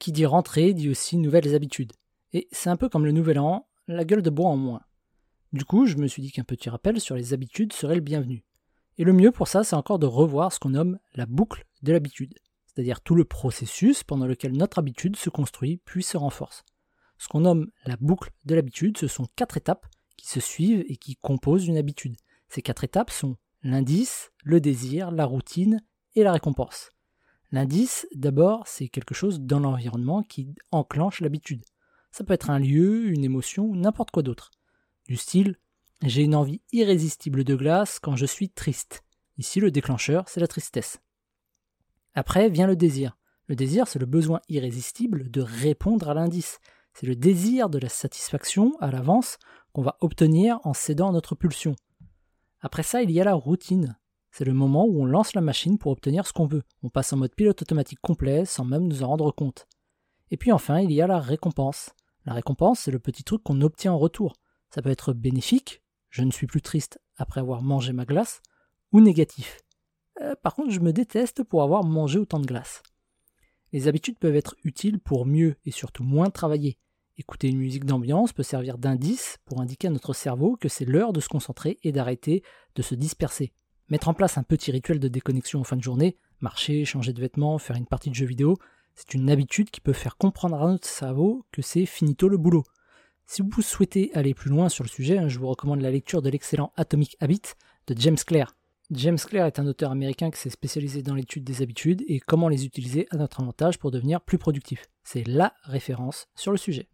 Qui dit rentrée dit aussi nouvelles habitudes. Et c'est un peu comme le nouvel an, la gueule de bois en moins. Du coup, je me suis dit qu'un petit rappel sur les habitudes serait le bienvenu. Et le mieux pour ça, c'est encore de revoir ce qu'on nomme la boucle de l'habitude, c'est-à-dire tout le processus pendant lequel notre habitude se construit puis se renforce. Ce qu'on nomme la boucle de l'habitude, ce sont quatre étapes qui se suivent et qui composent une habitude. Ces quatre étapes sont l'indice, le désir, la routine et la récompense. L'indice, d'abord, c'est quelque chose dans l'environnement qui enclenche l'habitude. Ça peut être un lieu, une émotion n'importe quoi d'autre. Du style, j'ai une envie irrésistible de glace quand je suis triste. Ici, le déclencheur, c'est la tristesse. Après vient le désir. Le désir, c'est le besoin irrésistible de répondre à l'indice. C'est le désir de la satisfaction à l'avance qu'on va obtenir en cédant à notre pulsion. Après ça, il y a la routine. C'est le moment où on lance la machine pour obtenir ce qu'on veut. On passe en mode pilote automatique complet sans même nous en rendre compte. Et puis enfin, il y a la récompense. La récompense, c'est le petit truc qu'on obtient en retour. Ça peut être bénéfique, je ne suis plus triste après avoir mangé ma glace, ou négatif. Euh, par contre, je me déteste pour avoir mangé autant de glace. Les habitudes peuvent être utiles pour mieux et surtout moins travailler. Écouter une musique d'ambiance peut servir d'indice pour indiquer à notre cerveau que c'est l'heure de se concentrer et d'arrêter de se disperser. Mettre en place un petit rituel de déconnexion en fin de journée, marcher, changer de vêtements, faire une partie de jeu vidéo, c'est une habitude qui peut faire comprendre à notre cerveau que c'est finito le boulot. Si vous souhaitez aller plus loin sur le sujet, hein, je vous recommande la lecture de l'excellent Atomic Habit de James Clear. James Clear est un auteur américain qui s'est spécialisé dans l'étude des habitudes et comment les utiliser à notre avantage pour devenir plus productif. C'est LA référence sur le sujet.